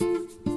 Hello,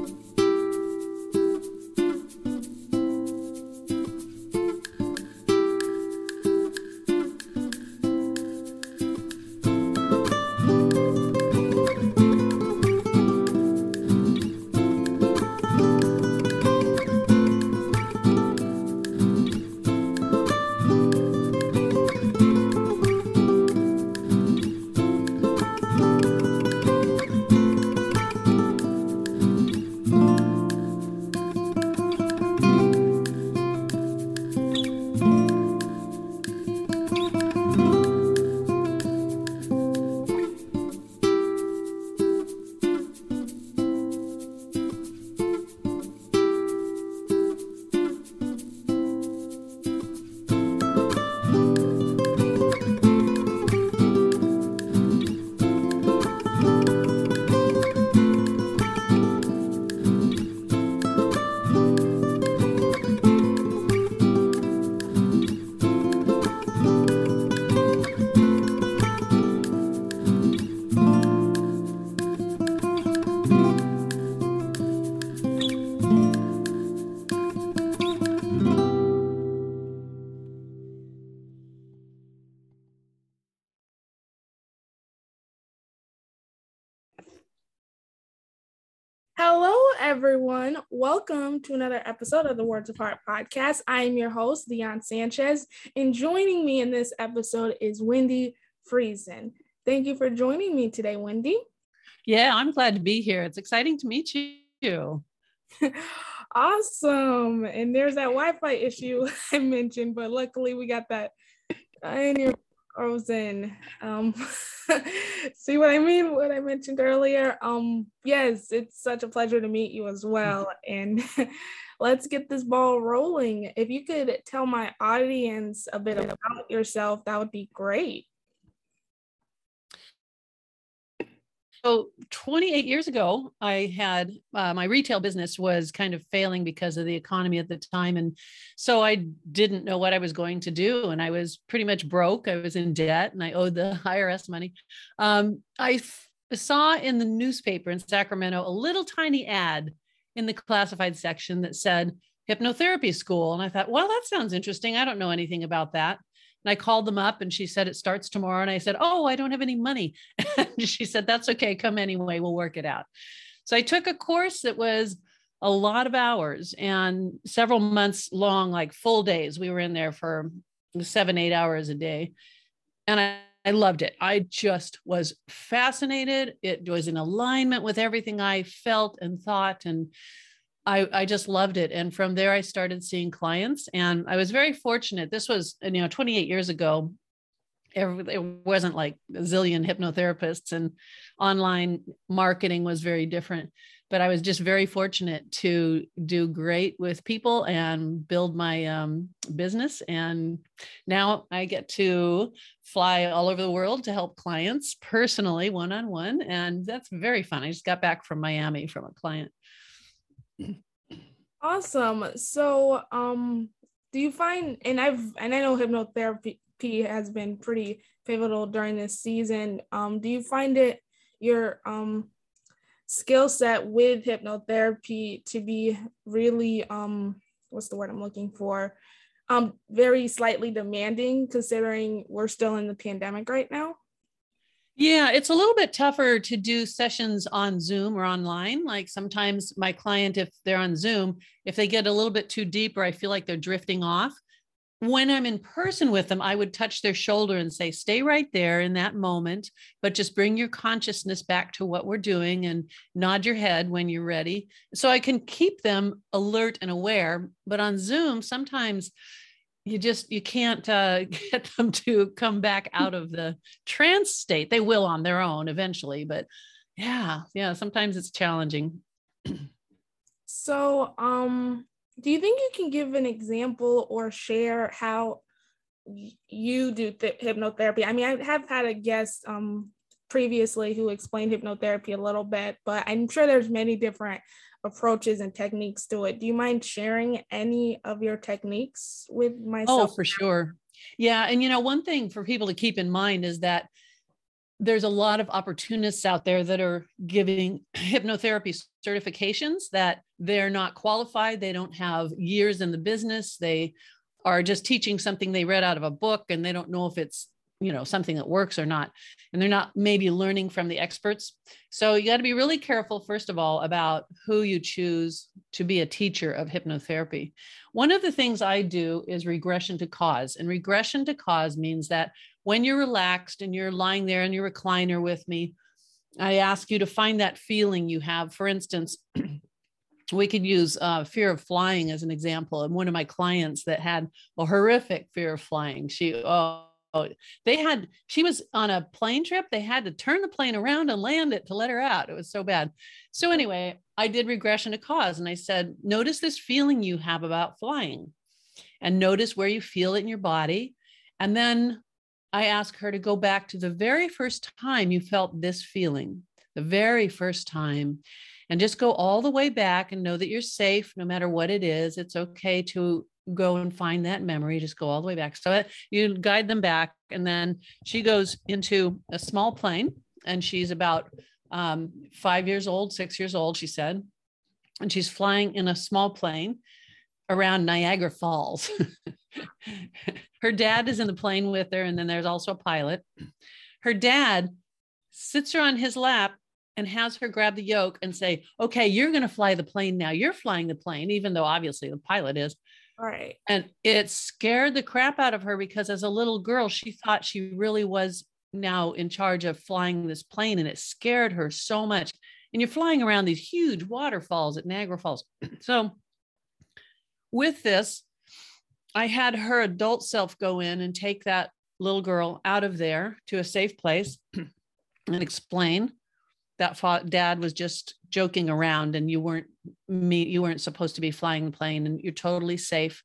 everyone. Welcome to another episode of the Words of Heart podcast. I am your host, Dion Sanchez, and joining me in this episode is Wendi Friesen. Thank you for joining me today, Wendi. Yeah, I'm glad to be here. It's exciting to meet you. awesome. And there's that Wi Fi issue I mentioned, but luckily we got that uh, in your frozen. Um, see what I mean? What I mentioned earlier. Um, yes, it's such a pleasure to meet you as well. And let's get this ball rolling. If you could tell my audience a bit about yourself, that would be great. So 28 years ago, I had uh, my retail business was kind of failing because of the economy at the time. And so I didn't know what I was going to do. And I was pretty much broke. I was in debt and I owed the IRS money. Um, I f- saw in the newspaper in Sacramento a little tiny ad in the classified section that said hypnotherapy school. And I thought, well, that sounds interesting. I don't know anything about that. And I called them up and she said, it starts tomorrow. And I said, oh, I don't have any money. And she said, that's okay. Come anyway. We'll work it out. So I took a course that was a lot of hours and several months long, like full days. We were in there for seven, eight hours a day. And I, I loved it. I just was fascinated. It was in alignment with everything I felt and thought. And I, I just loved it. And from there, I started seeing clients. And I was very fortunate. This was, you know, 28 years ago. It wasn't like a zillion hypnotherapists, and online marketing was very different. But I was just very fortunate to do great with people and build my um, business. And now I get to fly all over the world to help clients personally, one on one. And that's very fun. I just got back from Miami from a client. Awesome. So, um, do you find, and I've, and I know hypnotherapy has been pretty pivotal during this season. Um, do you find it your um skill set with hypnotherapy to be really um what's the word I'm looking for? Um, very slightly demanding considering we're still in the pandemic right now. Yeah, it's a little bit tougher to do sessions on Zoom or online. Like sometimes my client, if they're on Zoom, if they get a little bit too deep or I feel like they're drifting off, when I'm in person with them, I would touch their shoulder and say, stay right there in that moment, but just bring your consciousness back to what we're doing and nod your head when you're ready. So I can keep them alert and aware. But on Zoom, sometimes you just you can't uh, get them to come back out of the trance state they will on their own eventually but yeah yeah sometimes it's challenging so, um, do you think you can give an example or share how you do th- hypnotherapy? I mean, I have had a guest um, previously who explained hypnotherapy a little bit, but I'm sure there's many different approaches and techniques to it. Do you mind sharing any of your techniques with oh, myself? Oh, for sure. Yeah. And, you know, one thing for people to keep in mind is that there's a lot of opportunists out there that are giving hypnotherapy certifications that they're not qualified. They don't have years in the business. They are just teaching something they read out of a book and they don't know if it's you know something that works or not and they're not maybe learning from the experts so you got to be really careful first of all about who you choose to be a teacher of hypnotherapy one of the things i do is regression to cause and regression to cause means that when you're relaxed and you're lying there in your recliner with me i ask you to find that feeling you have for instance we could use uh, fear of flying as an example. And one of my clients that had a horrific fear of flying, she, oh, Oh, they had she was on a plane trip. They had to turn the plane around and land it to let her out. It was so bad. So anyway i did regression to cause and i said notice this feeling you have about flying and notice where you feel it in your body. And then i asked her to go back to the very first time you felt this feeling the very first time and just go all the way back and know that you're safe no matter what it is. It's okay to go and find that memory just go all the way back. So you guide them back and then she goes into a small plane and she's about um, five years old six years old she said and she's flying in a small plane around niagara falls. Her dad is in the plane with her and then there's also a pilot. Her dad sits her on his lap and has her grab the yoke and say okay you're going to fly the plane now. You're flying the plane even though obviously the pilot is Right. And it scared the crap out of her because as a little girl, she thought she really was now in charge of flying this plane and it scared her so much. And you're flying around these huge waterfalls at Niagara Falls. so with this, I had her adult self go in and take that little girl out of there to a safe place and explain that fa- dad was just joking around and you weren't me you weren't supposed to be flying the plane and you're totally safe.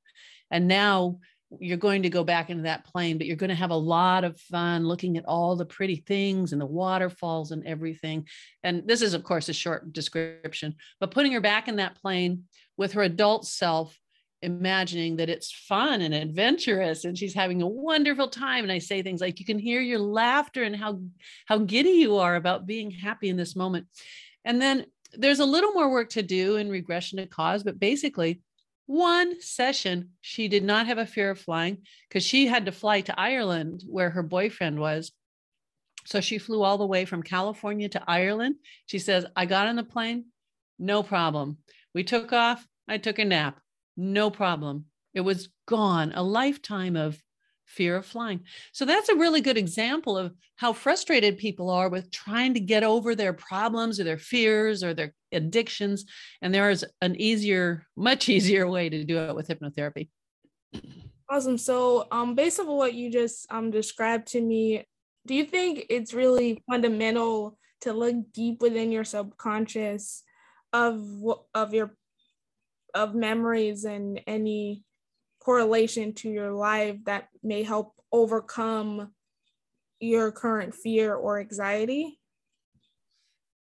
And now you're going to go back into that plane but you're going to have a lot of fun looking at all the pretty things and the waterfalls and everything. And this is of course a short description but putting her back in that plane with her adult self imagining that it's fun and adventurous and she's having a wonderful time and i say things like you can hear your laughter and how how giddy you are about being happy in this moment. And then there's a little more work to do in regression to cause but basically one session she did not have a fear of flying because she had to fly to ireland where her boyfriend was. So she flew all the way from california to ireland. She says i got on the plane no problem. We took off i took a nap no problem. It was gone, a lifetime of fear of flying. So that's a really good example of how frustrated people are with trying to get over their problems or their fears or their addictions. And there is an easier, much easier way to do it with hypnotherapy. Awesome. So, um, based on what you just um described to me, do you think it's really fundamental to look deep within your subconscious of of your of memories and any correlation to your life that may help overcome your current fear or anxiety?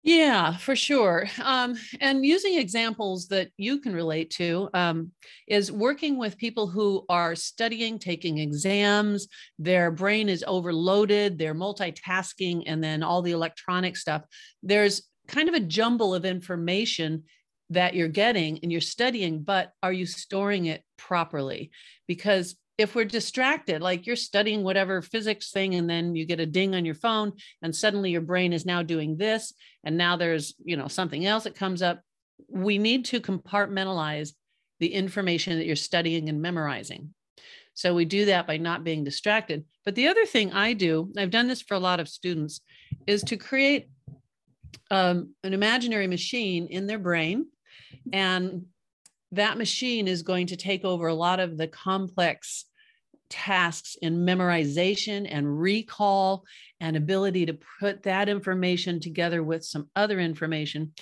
Yeah, for sure. Um, and using examples that you can relate to um, is working with people who are studying, taking exams, their brain is overloaded, they're multitasking, and then all the electronic stuff. There's kind of a jumble of information that you're getting and you're studying, but are you storing it properly? Because if we're distracted, like you're studying whatever physics thing, and then you get a ding on your phone, and suddenly your brain is now doing this, and now there's you know something else that comes up. We need to compartmentalize the information that you're studying and memorizing. So we do that by not being distracted. But the other thing I do, I've done this for a lot of students, is to create um, an imaginary machine in their brain and that machine is going to take over a lot of the complex tasks in memorization and recall and ability to put that information together with some other information.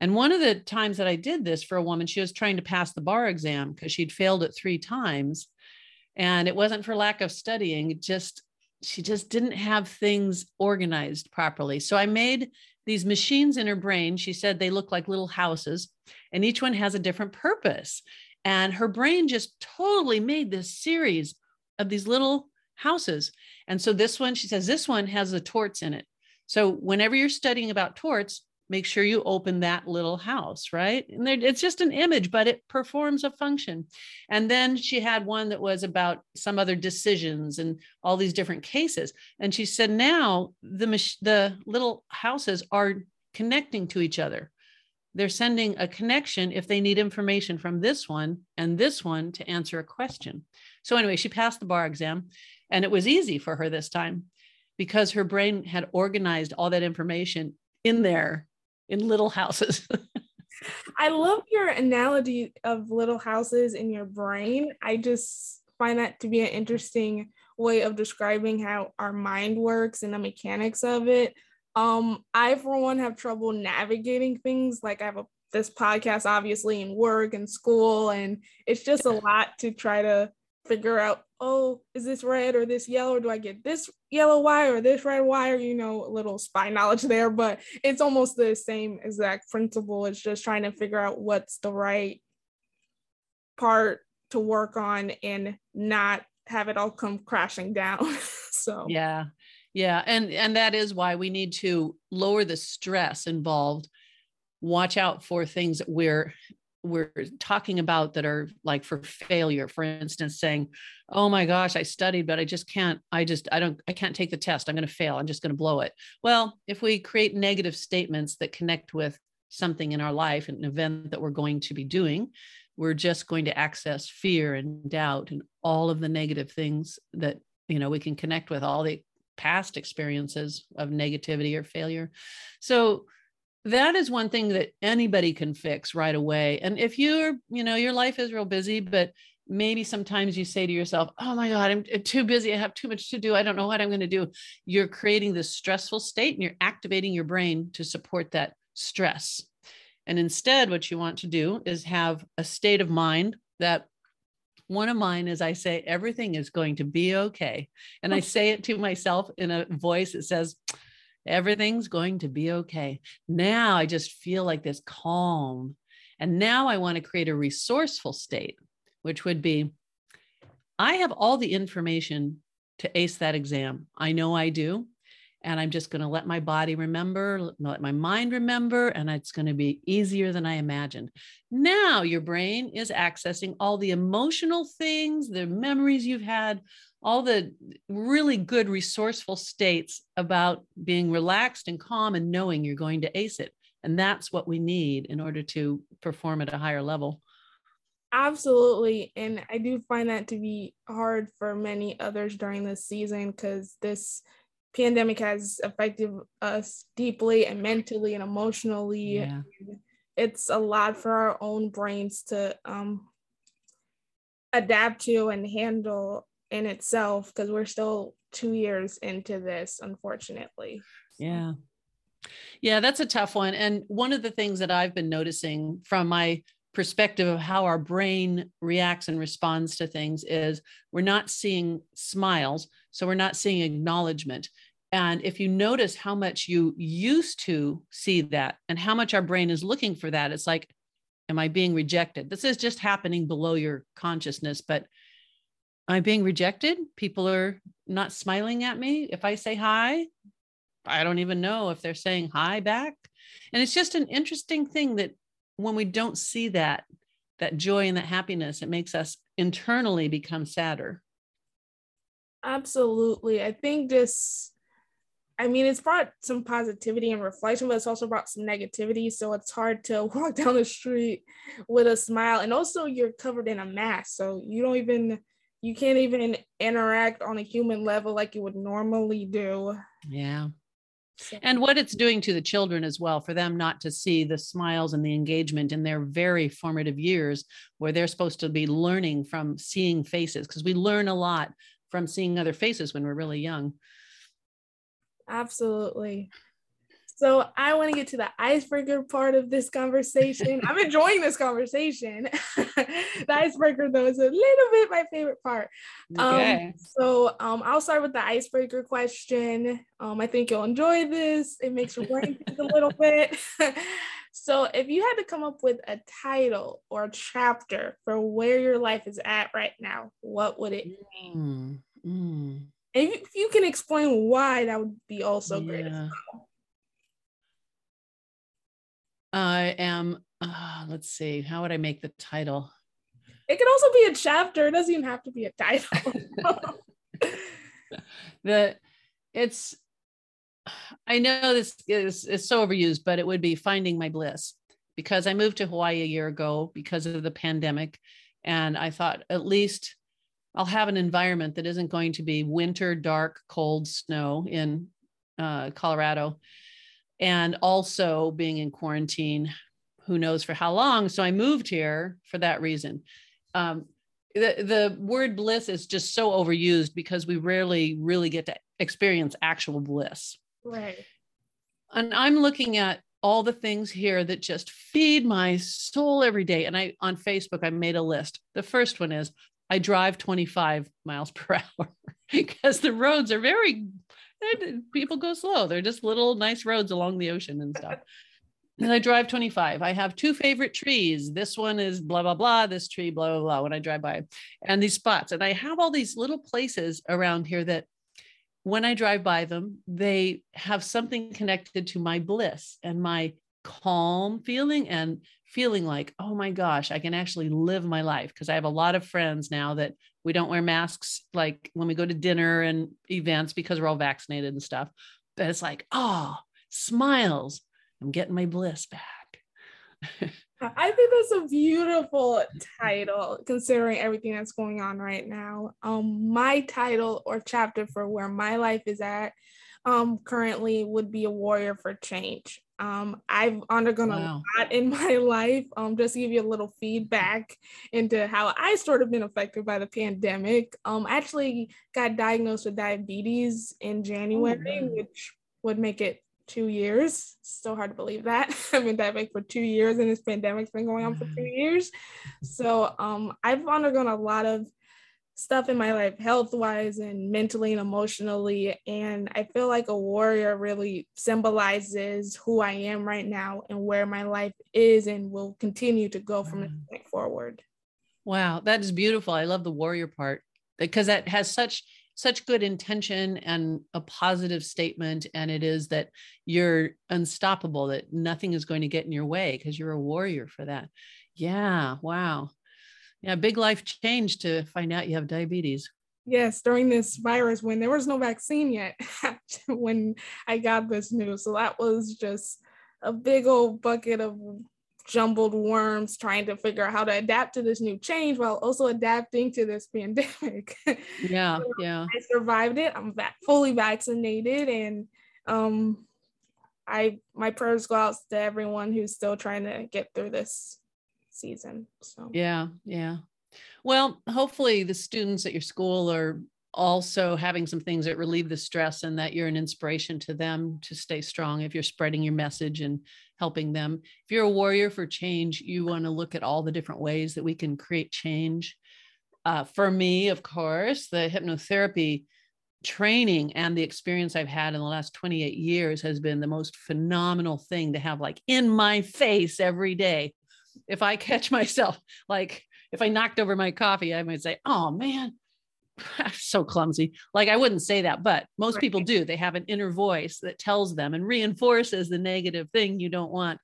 And one of the times that I did this for a woman, she was trying to pass the bar exam because she'd failed it three times. And it wasn't for lack of studying, just she just didn't have things organized properly. So I made these machines in her brain. She said they look like little houses, and each one has a different purpose. And her brain just totally made this series of these little houses. And so this one, she says, this one has the torts in it. So whenever you're studying about torts, make sure you open that little house, right? And it's just an image, but it performs a function. And then she had one that was about some other decisions and all these different cases. And she said, now the, the little houses are connecting to each other. They're sending a connection if they need information from this one and this one to answer a question. So, anyway, she passed the bar exam and it was easy for her this time because her brain had organized all that information in there in little houses. I love your analogy of little houses in your brain. I just find that to be an interesting way of describing how our mind works and the mechanics of it. Um, I for one have trouble navigating things. Like I have a, this podcast, obviously, in work and school, and it's just a lot to try to figure out oh, is this red or this yellow? Or do I get this yellow wire or this red wire? You know, a little spy knowledge there, but it's almost the same exact principle. It's just trying to figure out what's the right part to work on and not have it all come crashing down. so yeah. Yeah. And and that is why we need to lower the stress involved watch out for things that we're we're talking about that are like for failure. For instance saying oh my gosh i studied but i just can't i just i don't i can't take the test. I'm going to fail. I'm just going to blow it. Well if we create negative statements that connect with something in our life an event that we're going to be doing we're just going to access fear and doubt and all of the negative things that you know we can connect with all the past experiences of negativity or failure. So that is one thing that anybody can fix right away. And if you're you know your life is real busy but maybe sometimes you say to yourself oh my god i'm too busy. I have too much to do. I don't know what i'm going to do. You're creating this stressful state and you're activating your brain to support that stress. And instead what you want to do is have a state of mind that one of mine is i say everything is going to be okay. And i say it to myself in a voice that says Everything's going to be okay. Now I just feel like this calm. And now I want to create a resourceful state, which would be I have all the information to ace that exam. I know I do. And I'm just going to let my body remember, let my mind remember, and it's going to be easier than I imagined. Now your brain is accessing all the emotional things, the memories you've had, all the really good resourceful states about being relaxed and calm and knowing you're going to ace it. And that's what we need in order to perform at a higher level. Absolutely. And I do find that to be hard for many others during this season because this pandemic has affected us deeply and mentally and emotionally. Yeah. It's a lot for our own brains to um, adapt to and handle in itself because we're still two years into this, unfortunately. Yeah. Yeah, that's a tough one. And one of the things that I've been noticing from my perspective of how our brain reacts and responds to things is we're not seeing smiles. So we're not seeing acknowledgement. And if you notice how much you used to see that and how much our brain is looking for that, it's like, am I being rejected? This is just happening below your consciousness, but I'm being rejected. People are not smiling at me. If I say hi, I don't even know if they're saying hi back. And it's just an interesting thing that when we don't see that, that joy and that happiness, it makes us internally become sadder. Absolutely. I think this, I mean, it's brought some positivity and reflection, but it's also brought some negativity. So it's hard to walk down the street with a smile. And also, you're covered in a mask. So you don't even you can't even interact on a human level like you would normally do. Yeah. And what it's doing to the children as well, for them not to see the smiles and the engagement in their very formative years where they're supposed to be learning from seeing faces, because we learn a lot from seeing other faces when we're really young. Absolutely. So I want to get to the icebreaker part of this conversation. I'm enjoying this conversation. the icebreaker, though, is a little bit my favorite part. Um, okay. Um, so um, I'll start with the icebreaker question. Um, I think you'll enjoy this. It makes your brain think a little bit. so if you had to come up with a title or a chapter for where your life is at right now, what would it be? Mm, mm. And if you can explain why, that would be also yeah. great. I am, uh, let's see, how would I make the title? It could also be a chapter. It doesn't even have to be a title. the it's I know this is, is so overused, but it would be finding my bliss because I moved to Hawaii a year ago because of the pandemic. And I thought at least I'll have an environment that isn't going to be winter, dark, cold snow in uh, Colorado and also being in quarantine who knows for how long. So i moved here for that reason. Um, the, the word bliss is just so overused because we rarely really get to experience actual bliss. Right. And i'm looking at all the things here that just feed my soul every day. And i on facebook i made a list. The first one is i drive 25 miles per hour because the roads are very people go slow. They're just little nice roads along the ocean and stuff. and I drive 25. I have two favorite trees. This one is blah, blah, blah. This tree, blah, blah, blah, when I drive by. And these spots. And I have all these little places around here that when I drive by them, they have something connected to my bliss and my calm feeling and feeling like, oh my gosh, I can actually live my life. Because I have a lot of friends now that we don't wear masks like when we go to dinner and events because we're all vaccinated and stuff. But it's like, oh, smiles. I'm getting my bliss back. I think that's a beautiful title considering everything that's going on right now. Um, my title or chapter for where my life is at um, currently would be a warrior for change. Um, I've undergone wow. a lot in my life. Um, just to give you a little feedback into how I sort of been affected by the pandemic. Um, I actually got diagnosed with diabetes in January, oh, which would make it two years. So hard to believe that. I've been diabetic for two years and this pandemic's been going on for two years. So um, I've undergone a lot of stuff in my life health wise and mentally and emotionally and i feel like a warrior really symbolizes who i am right now and where my life is and will continue to go from this mm. point forward. Wow that is beautiful. I love the warrior part because that has such such good intention and a positive statement and it is that you're unstoppable that nothing is going to get in your way because you're a warrior for that. Yeah wow yeah, big life change to find out you have diabetes. Yes, during this virus when there was no vaccine yet when I got this news. So that was just a big old bucket of jumbled worms trying to figure out how to adapt to this new change while also adapting to this pandemic. Yeah, so yeah. I survived it. I'm back fully vaccinated and um I my prayers go out to everyone who's still trying to get through this season. So yeah, yeah. Well, hopefully the students at your school are also having some things that relieve the stress and that you're an inspiration to them to stay strong if you're spreading your message and helping them. If you're a warrior for change, you want to look at all the different ways that we can create change. Uh, for me, of course, the hypnotherapy training and the experience I've had in the last 28 years has been the most phenomenal thing to have like in my face every day if I catch myself, like if I knocked over my coffee, I might say, oh man, I'm so clumsy. Like I wouldn't say that, but most right. people do. They have an inner voice that tells them and reinforces the negative thing you don't want.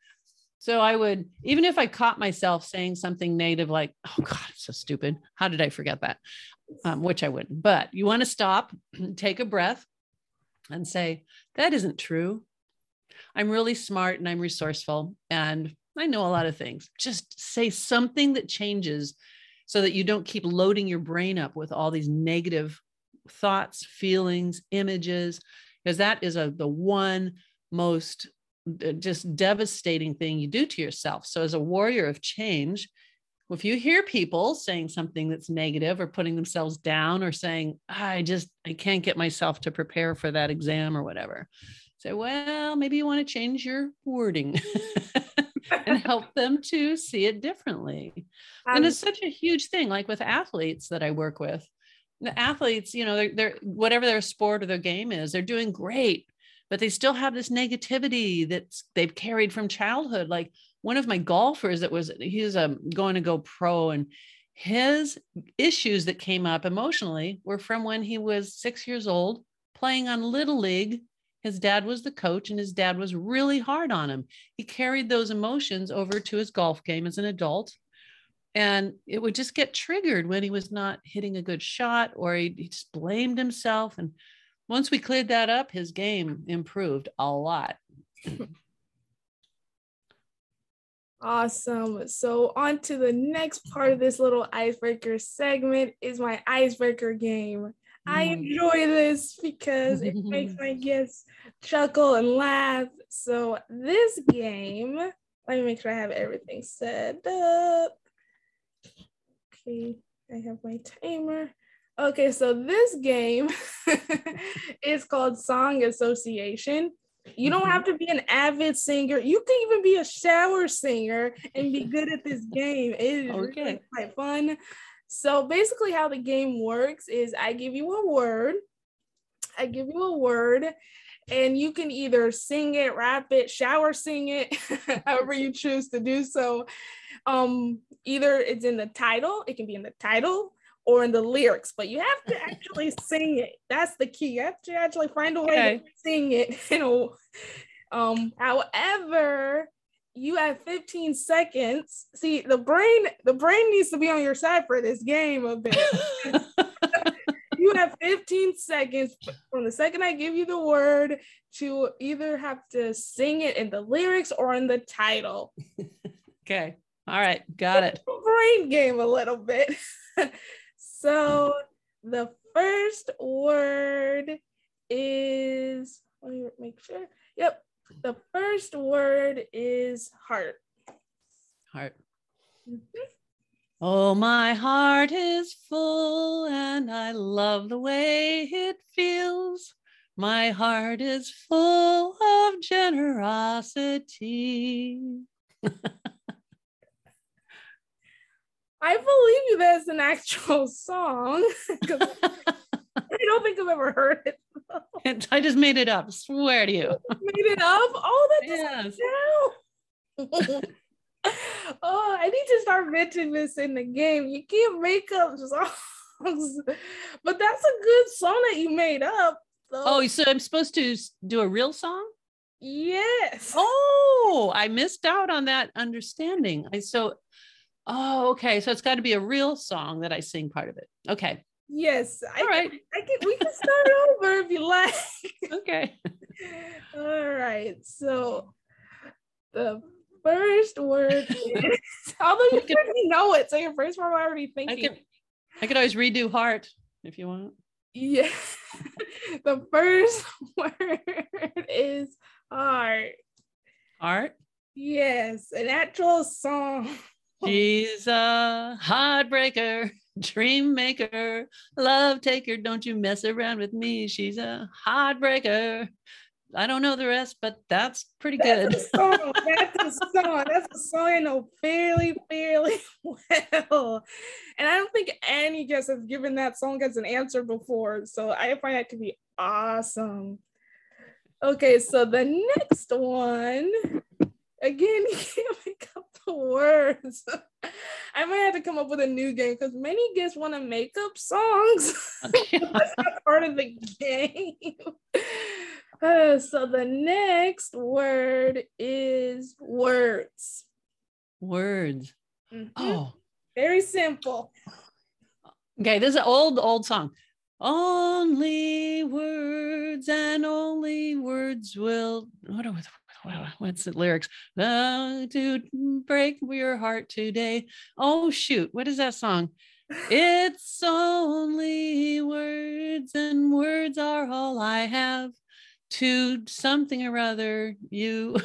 So I would, even if I caught myself saying something negative, like, oh God, I'm so stupid. How did I forget that? Um, which I wouldn't. But you want to stop, take a breath, and say, that isn't true. I'm really smart and I'm resourceful. And I know a lot of things. Just say something that changes so that you don't keep loading your brain up with all these negative thoughts, feelings, images, because that is a, the one most uh, just devastating thing you do to yourself. So, as a warrior of change, if you hear people saying something that's negative or putting themselves down or saying, I just, I can't get myself to prepare for that exam or whatever, say, well, maybe you want to change your wording and help them to see it differently. Um, and it's such a huge thing, like with athletes that I work with. The athletes, you know, they're, they're whatever their sport or their game is, they're doing great, but they still have this negativity that they've carried from childhood. Like one of my golfers that was, he was um, going to go pro and his issues that came up emotionally were from when he was six years old playing on little league his dad was the coach and his dad was really hard on him he carried those emotions over to his golf game as an adult and it would just get triggered when he was not hitting a good shot or he, he just blamed himself and once we cleared that up his game improved a lot Awesome. So, on to the next part of this little icebreaker segment is my icebreaker game. I mm. enjoy this because it makes my guests chuckle and laugh. So, this game, let me make sure I have everything set up. Okay, I have my timer. Okay, so this game is called Song Association. You don't mm-hmm. have to be an avid singer. You can even be a shower singer and be good at this game. It is okay. really quite fun. So basically, how the game works is I give you a word. I give you a word, and you can either sing it, rap it, shower sing it, however you choose to do so. Um, either it's in the title, it can be in the title, or in the lyrics, but you have to actually sing it. That's the key. You have to actually find a way okay. to sing it. You know, um, however, you have 15 seconds. See, the brain, the brain needs to be on your side for this game a bit. you have 15 seconds from the second I give you the word to either have to sing it in the lyrics or in the title. okay. All right. Got it. Brain game a little bit. So the first word is, let me make sure. Yep. The first word is heart. Heart. Mm-hmm. Oh, my heart is full and I love the way it feels. My heart is full of generosity. I believe you that's an actual song. I don't think I've ever heard it. I just made it up. Swear to you. Made it up? Oh, that's yes. oh, I need to start mentioning this in the game. You can't make up songs, but that's a good song that you made up. So. Oh, so I'm supposed to do a real song? Yes. Oh, I missed out on that understanding. I so Oh, okay. So it's got to be a real song that I sing part of it. Okay. Yes. All I right. Can, I can, we can start over if you like. Okay. All right. So the first word is, although you can, already know it, so your first word I'm already thinking. I can, I could always redo heart if you want. Yeah. the first word is heart. Heart? Yes, an actual song. She's a heartbreaker, dream maker, love taker. Don't you mess around with me. She's a heartbreaker. I don't know the rest, but that's pretty that's good. A song. That's a song. That's a song I know fairly, fairly well. And I don't think any guest has given that song as an answer before. So I find that to be awesome. Okay, so the next one, again, you can't make up the words. I might have to come up with a new game because many guests want to make up songs. That's not part of the game. Uh, so the next word is words. Words. Mm-hmm. Oh. Very simple. Okay, this is an old, old song. Only words and only words will. What, are what's the lyrics? Uh, to break your heart today. Oh shoot, what is that song? it's only words, and words are all I have. To something or other. You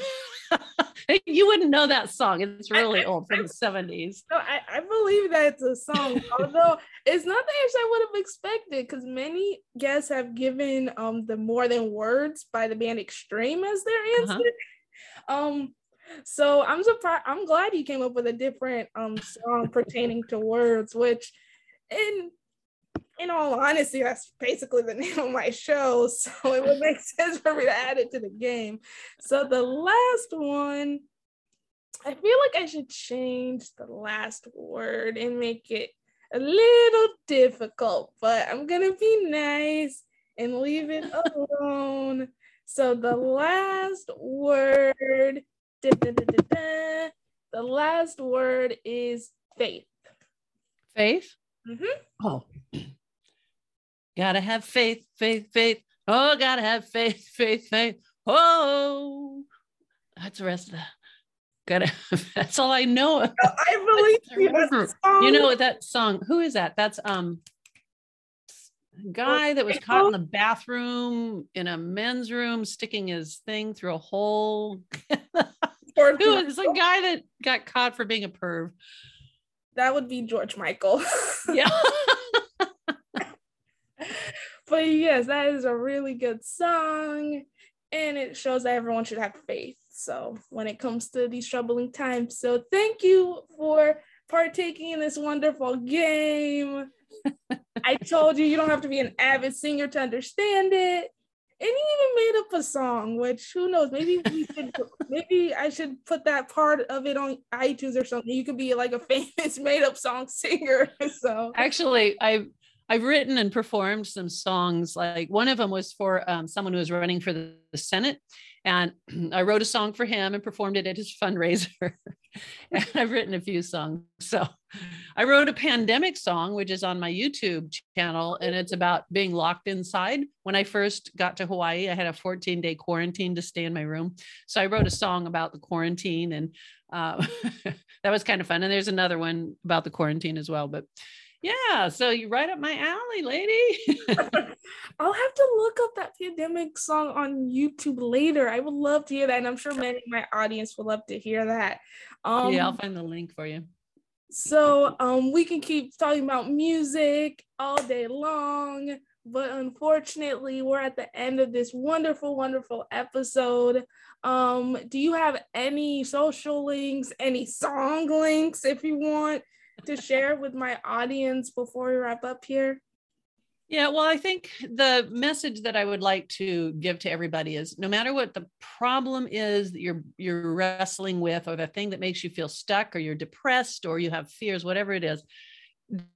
you wouldn't know that song. It's really I, old from I, the 70s. No, I, I believe that it's a song, although it's not the answer I would have expected because many guests have given um the more than words by the band Extreme as their uh-huh. answer. Uh-huh. Um so I'm surprised I'm glad you came up with a different um song pertaining to words, which in in all honesty, that's basically the name of my show. So it would make sense for me to add it to the game. So the last one, I feel like I should change the last word and make it a little difficult, but I'm gonna be nice and leave it alone. So the last word, da, da, da, the last word is faith. Faith? Mm-hmm. Oh, Gotta have faith, faith, faith. Oh, gotta have faith, faith, faith. Oh, that's the rest of that. Gotta. That's all I know. I believe you. You know that song? Who is that? That's um. Guy that was caught in the bathroom in a men's room, sticking his thing through a hole. Who is the guy that got caught for being a perv? That would be George Michael. yeah. But yes, that is a really good song. And it shows that everyone should have faith. So when it comes to these troubling times. So thank you for partaking in this wonderful game. I told you you don't have to be an avid singer to understand it. And you even made up a song, which who knows? Maybe we should, maybe I should put that part of it on iTunes or something. You could be like a famous made up song singer. So actually, I I've written and performed some songs. Like one of them was for um, someone who was running for the, the, Senate, and I wrote a song for him and performed it at his fundraiser. and I've written a few songs. So I wrote a pandemic song, which is on my YouTube channel, and it's about being locked inside. When I first got to Hawaii, I had a 14 day quarantine to stay in my room. So I wrote a song about the quarantine, and uh, that was kind of fun. And there's another one about the quarantine as well, but yeah, so you right up my alley, lady. I'll have to look up that pandemic song on YouTube later. I would love to hear that, and I'm sure many of my audience would love to hear that. Um, yeah, I'll find the link for you. So um, we can keep talking about music all day long, but unfortunately, we're at the end of this wonderful, wonderful episode. Um, do you have any social links, any song links, if you want? To share with my audience before we wrap up here? Yeah, well, I think the message that I would like to give to everybody is no matter what the problem is that you're you're wrestling with or the thing that makes you feel stuck or you're depressed or you have fears whatever it is,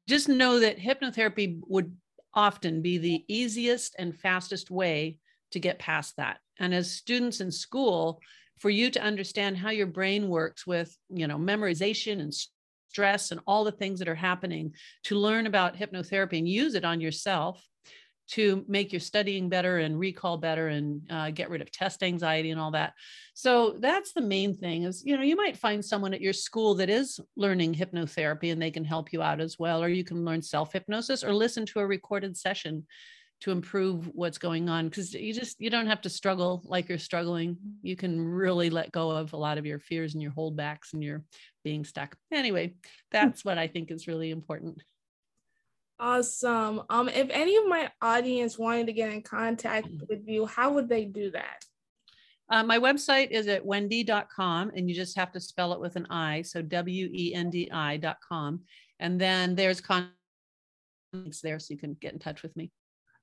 just know that hypnotherapy would often be the easiest and fastest way to get past that. And as students in school, for you to understand how your brain works with, you know, memorization and stress and all the things that are happening to learn about hypnotherapy and use it on yourself to make your studying better and recall better and uh, get rid of test anxiety and all that. So that's the main thing is you know you might find someone at your school that is learning hypnotherapy and they can help you out as well or you can learn self hypnosis or listen to a recorded session to improve what's going on because you just you don't have to struggle like you're struggling. You can really let go of a lot of your fears and your holdbacks and your being stuck. Anyway that's what i think is really important. Awesome. Um if any of my audience wanted to get in contact mm. with you how would they do that? Uh, my website is at wendi.com and you just have to spell it with an i so w-e-n-d-i.com and then there's contacts there so you can get in touch with me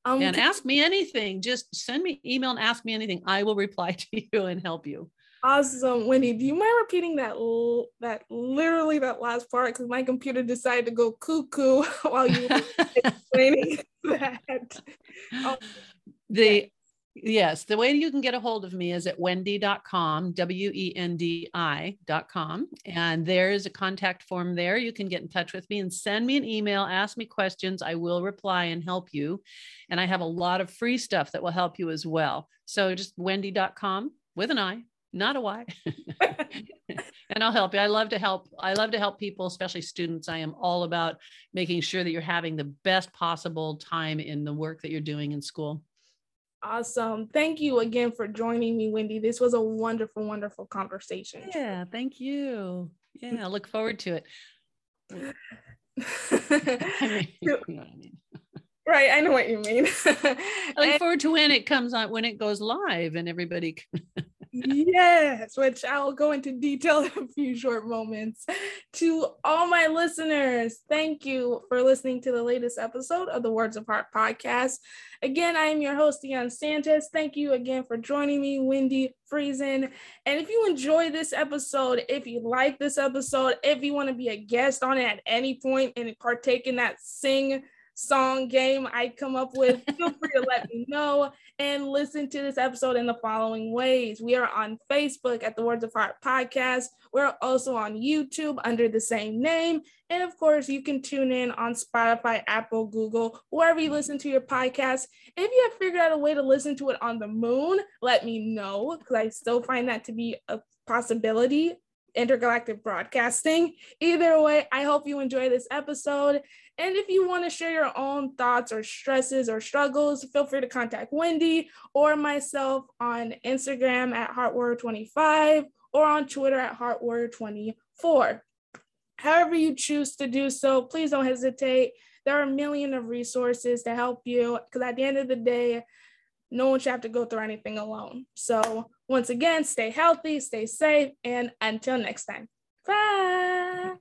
um, and ask me anything. Just send me email and ask me anything. I will reply to you and help you. Awesome, Wendi. Do you mind repeating that that literally that last part? Because my computer decided to go cuckoo while you were explaining that. Um, the Yes, the way you can get a hold of me is at wendi.com, W E N D I.com. And there's a contact form there. You can get in touch with me and send me an email, ask me questions. I will reply and help you. And I have a lot of free stuff that will help you as well. So just wendi.com with an I, not a Y. and I'll help you. I love to help. I love to help people, especially students. I am all about making sure that you're having the best possible time in the work that you're doing in school. Awesome. Thank you again for joining me, Wendi. This was a wonderful, wonderful conversation. Yeah, thank you. Yeah, I look forward to it. I mean, you know what I mean. Right, I know what you mean. I look forward to when it comes on, when it goes live, and everybody can yes, which I'll go into detail in a few short moments. To all my listeners, thank you for listening to the latest episode of the Words of Heart podcast. Again, I am your host, Dion Sanchez. Thank you again for joining me, Wendi Friesen. And if you enjoy this episode, if you like this episode, if you want to be a guest on it at any point and partake in that sing song game I come up with, feel free to let me know and listen to this episode in the following ways. We are on Facebook at the Words of Heart podcast. We're also on YouTube under the same name. And of course, you can tune in on Spotify, Apple, Google, wherever you listen to your podcast. If you have figured out a way to listen to it on the moon, let me know because I still find that to be a possibility intergalactic broadcasting. Either way, I hope you enjoy this episode. And if you want to share your own thoughts or stresses or struggles, feel free to contact Wendi or myself on Instagram at HeartWarrior25 or on Twitter at HeartWarrior24. However, you choose to do so, please don't hesitate. There are a million of resources to help you because at the end of the day, no one should have to go through anything alone. So, once again, stay healthy, stay safe, and until next time, bye.